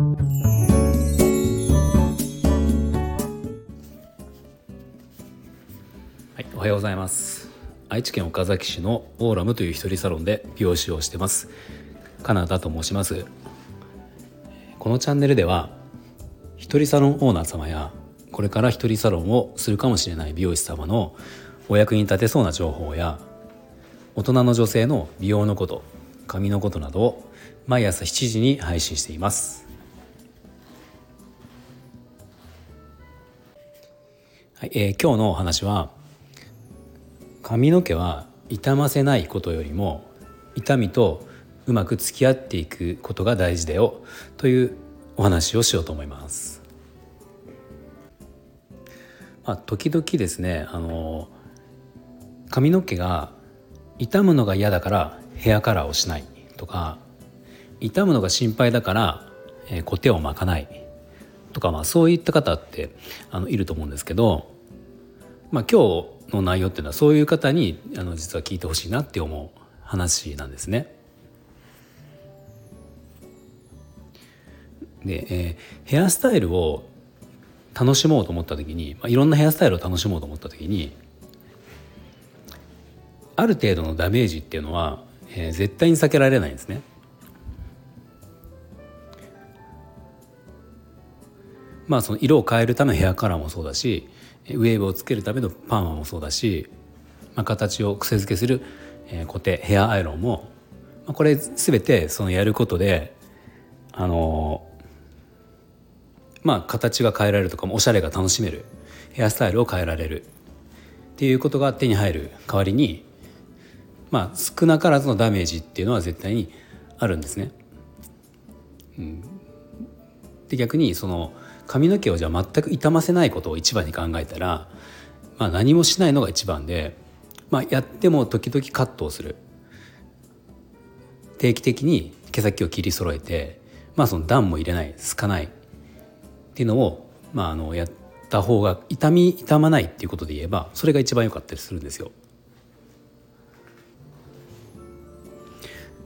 はい、おはようございます。愛知県岡崎市のオーラムという一人サロンで美容師をしてます。カナダと申します。このチャンネルでは一人サロンオーナー様やこれから一人サロンをするかもしれない美容師様のお役に立てそうな情報や大人の女性の美容のこと髪のことなどを毎朝7時に配信しています。はい、えー、今日のお話は髪の毛は傷ませないことよりも痛みとうまく付き合っていくことが大事だよというお話をしようと思います。まあ、時々ですねあの髪の毛が傷むのが嫌だからヘアカラーをしないとか傷むのが心配だから、えー、コテを巻かないとか、まあ、そういった方ってあのいると思うんですけど、まあ、今日の内容っていうのはそういう方にあの実は聞いてほしいなって思う話なんですね。で、えー、ヘアスタイルを楽しもうと思った時に、まあ、いろんなヘアスタイルを楽しもうと思った時にある程度のダメージっていうのは、えー、絶対に避けられないんですね。まあその色を変えるためのヘアカラーもそうだしウェーブをつけるためのパーマもそうだし、まあ、形を癖付けする、えー、固定ヘアアイロンも、まあ、これ全てそのやることであのー、まあ形が変えられるとかおしゃれが楽しめるヘアスタイルを変えられるっていうことが手に入る代わりにまあ、少なからずのダメージっていうのは絶対にあるんですね。うん、で逆にその髪の毛をじゃあ全く傷ませないことを一番に考えたら、まあ、何もしないのが一番で、まあ、やっても時々カットをする定期的に毛先を切り揃えて、まあ、その段も入れないすかないっていうのを、まあ、あのやった方が痛み痛まないっていうことで言えばそれが一番良かったりするんですよ。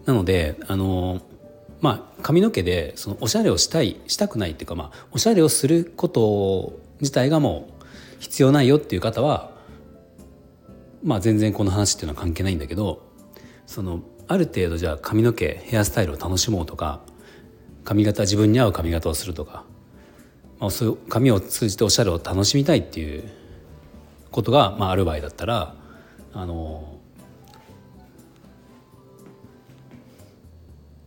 なのであのまあ髪の毛でそのおしゃれをしたいしたくないっていうか、まあ、おしゃれをすること自体がもう必要ないよっていう方はまあ全然この話っていうのは関係ないんだけどそのある程度じゃあ髪の毛ヘアスタイルを楽しもうとか髪型自分に合う髪型をするとか、まあ、そういう髪を通じておしゃれを楽しみたいっていうことが、まあ、ある場合だったらあの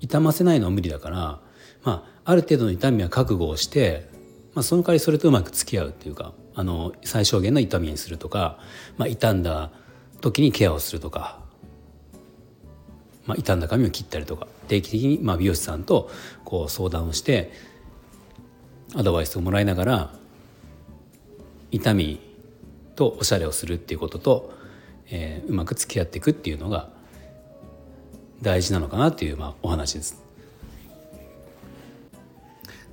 痛ませないのは無理だから、まあ、ある程度の痛みは覚悟をして、まあ、その代わりそれとうまく付き合うっていうかあの最小限の痛みにするとか、まあ、傷んだ時にケアをするとか、まあ、傷んだ髪を切ったりとか定期的にまあ美容師さんとこう相談をしてアドバイスをもらいながら痛みとおしゃれをするっていうことと、えー、うまく付き合っていくっていうのが大事なのかなっていう、まあ、お話です。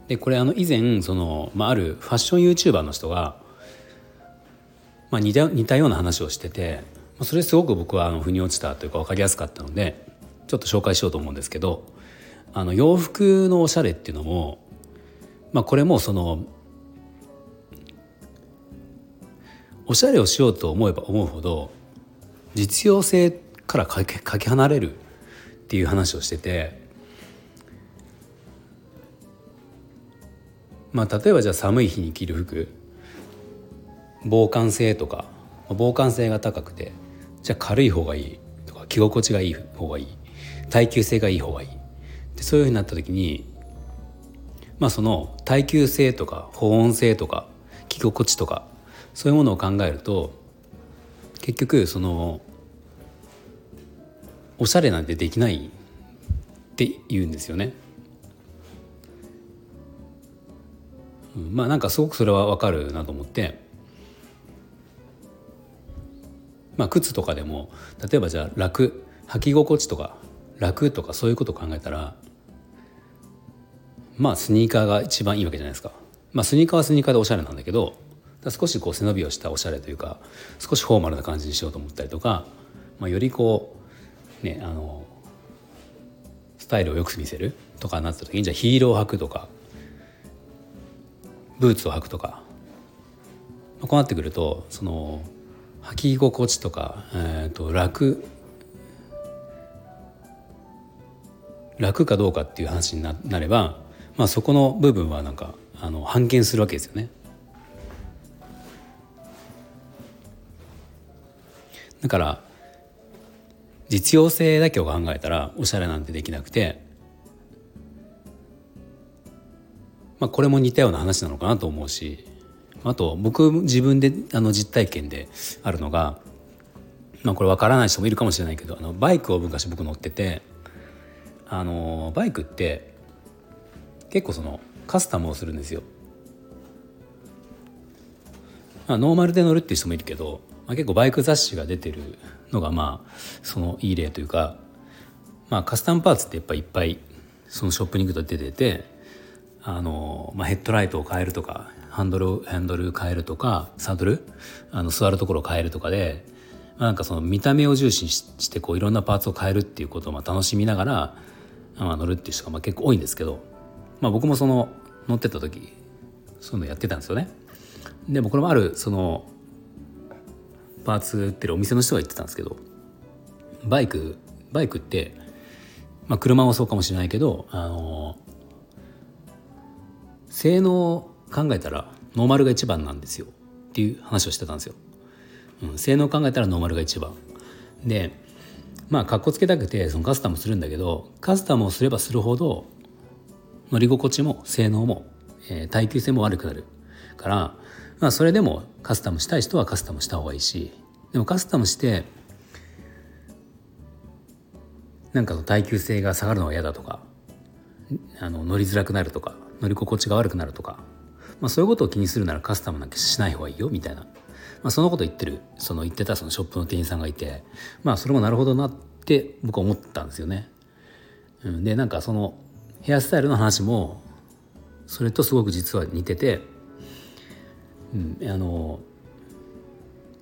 でこれあの以前その、まあ、あるファッション YouTuber の人が、まあ、似た似たような話をしててそれすごく僕はあの腑に落ちたというか分かりやすかったのでちょっと紹介しようと思うんですけどあの洋服のおしゃれっていうのも、まあ、これもそのおしゃれをしようと思えば思うほど実用性からかけかけ離れるっていう話をしててまあ例えばじゃあ寒い日に着る服防寒性とか防寒性が高くてじゃあ軽い方がいいとか着心地がいい方がいい耐久性がいい方がいい。でそういうふうになった時にまあその耐久性とか保温性とか着心地とかそういうものを考えると結局そのおしゃれなんてできないって言うんですよね。まあなんかすごくそれはわかるなと思って。まあ靴とかでも例えばじゃあ楽履き心地とか楽とかそういうことを考えたらまあスニーカーが一番いいわけじゃないですか。まあスニーカーはスニーカーでおしゃれなんだけど少しこう背伸びをしたおしゃれというか少しフォーマルな感じにしようと思ったりとか、まあ、よりこうねあのスタイルをよく見せるとかなった時にじゃあヒールを履くとかブーツを履くとかまあこうなってくるとその履き心地とか、えー、と楽楽かどうかっていう話になれば、まあ、そこの部分はなんかあの半減するわけですよね。だから実用性だけを考えたらおしゃれなんてできなくて、まあ、これも似たような話なのかなと思うしあと僕自分であの実体験であるのが、まあ、これ分からない人もいるかもしれないけどあのバイクを昔僕乗っててあのバイクって結構そのカスタムをするんですよ。まあ、ノーマルで乗るっていう人もいるけど、まあ、結構バイク雑誌が出てるのがまあそのいい例というか、まあ、カスタムパーツってやっぱいっぱいそのショップに行くと出ててあの、まあ、ヘッドライトを変えるとかハンドルハンドル変えるとかサドルあの座るところを変えるとかで、まあ、なんかその見た目を重視してこういろんなパーツを変えるっていうことをまあ楽しみながら、まあ、乗るっていう人がまあ結構多いんですけど、まあ、僕もその乗ってた時そういうのやってたんですよね。でもこれもあるそのパーツ売ってるお店の人が言ってたんですけどバイクバイクって、まあ、車もそうかもしれないけどあの性能考えたらノーマルが一番なんですよっていう話をしてたんですよ。うん、性能考えたらノーマルが一番。でまあかっこつけたくてそのカスタムするんだけどカスタムをすればするほど乗り心地も性能も、えー、耐久性も悪くなるから、まあ、それでもカスタムしたい人はカスタムした方がいいしでもカスタムしてなんか耐久性が下がるのが嫌だとかあの乗りづらくなるとか乗り心地が悪くなるとかまあ、そういうことを気にするならカスタムなんかしない方がいいよみたいな、まあ、そのこと言ってるその言ってたそのショップの店員さんがいてまあそれもなるほどなって僕は思ったんですよね。でなんかそのヘアスタイルの話もそれとすごく実は似てて、うん、あの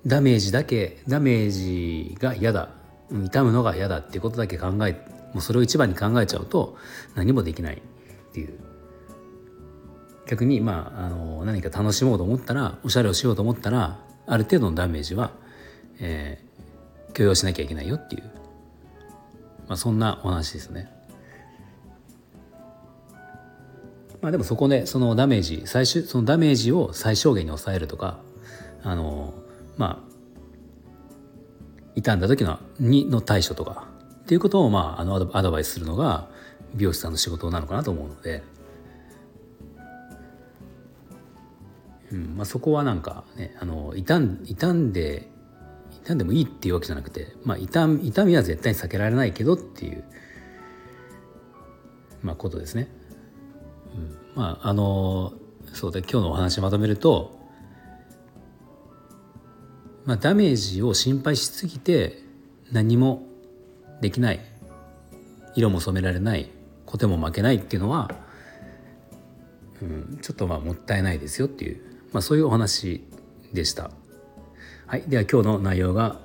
ダメージだけダメージが嫌だ。痛むのが嫌だっていうことだけ考えもうそれを一番に考えちゃうと何もできないっていう。逆にまああの何か楽しもうと思ったらおしゃれをしようと思ったらある程度のダメージは、えー、許容しなきゃいけないよっていう、まあ、そんなお話ですね。まあ、でもそこでそのダメージ最終そのダメージを最小限に抑えるとかあのまあ傷んだ時のにの対処とかっていうことをまああのアドバイスするのが美容師さんの仕事なのかなと思うので。うんまあ、そこはなんかねあの傷ん傷んで傷んでもいいっていうわけじゃなくて、まあ、痛痛みは絶対に避けられないけどっていう、まあ、ことですね。まああのそうで今日のお話まとめると、まあ、ダメージを心配しすぎて何もできない色も染められないコテも負けないっていうのは、うん、ちょっとまあもったいないですよっていうまあ、そういうお話でした。はい、では今日の内容が、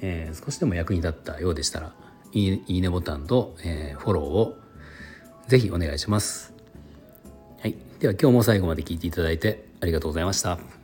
えー、少しでも役に立ったようでしたらいいいいねボタンと、えー、フォローをぜひお願いします。では今日も最後まで聞いていただいてありがとうございました。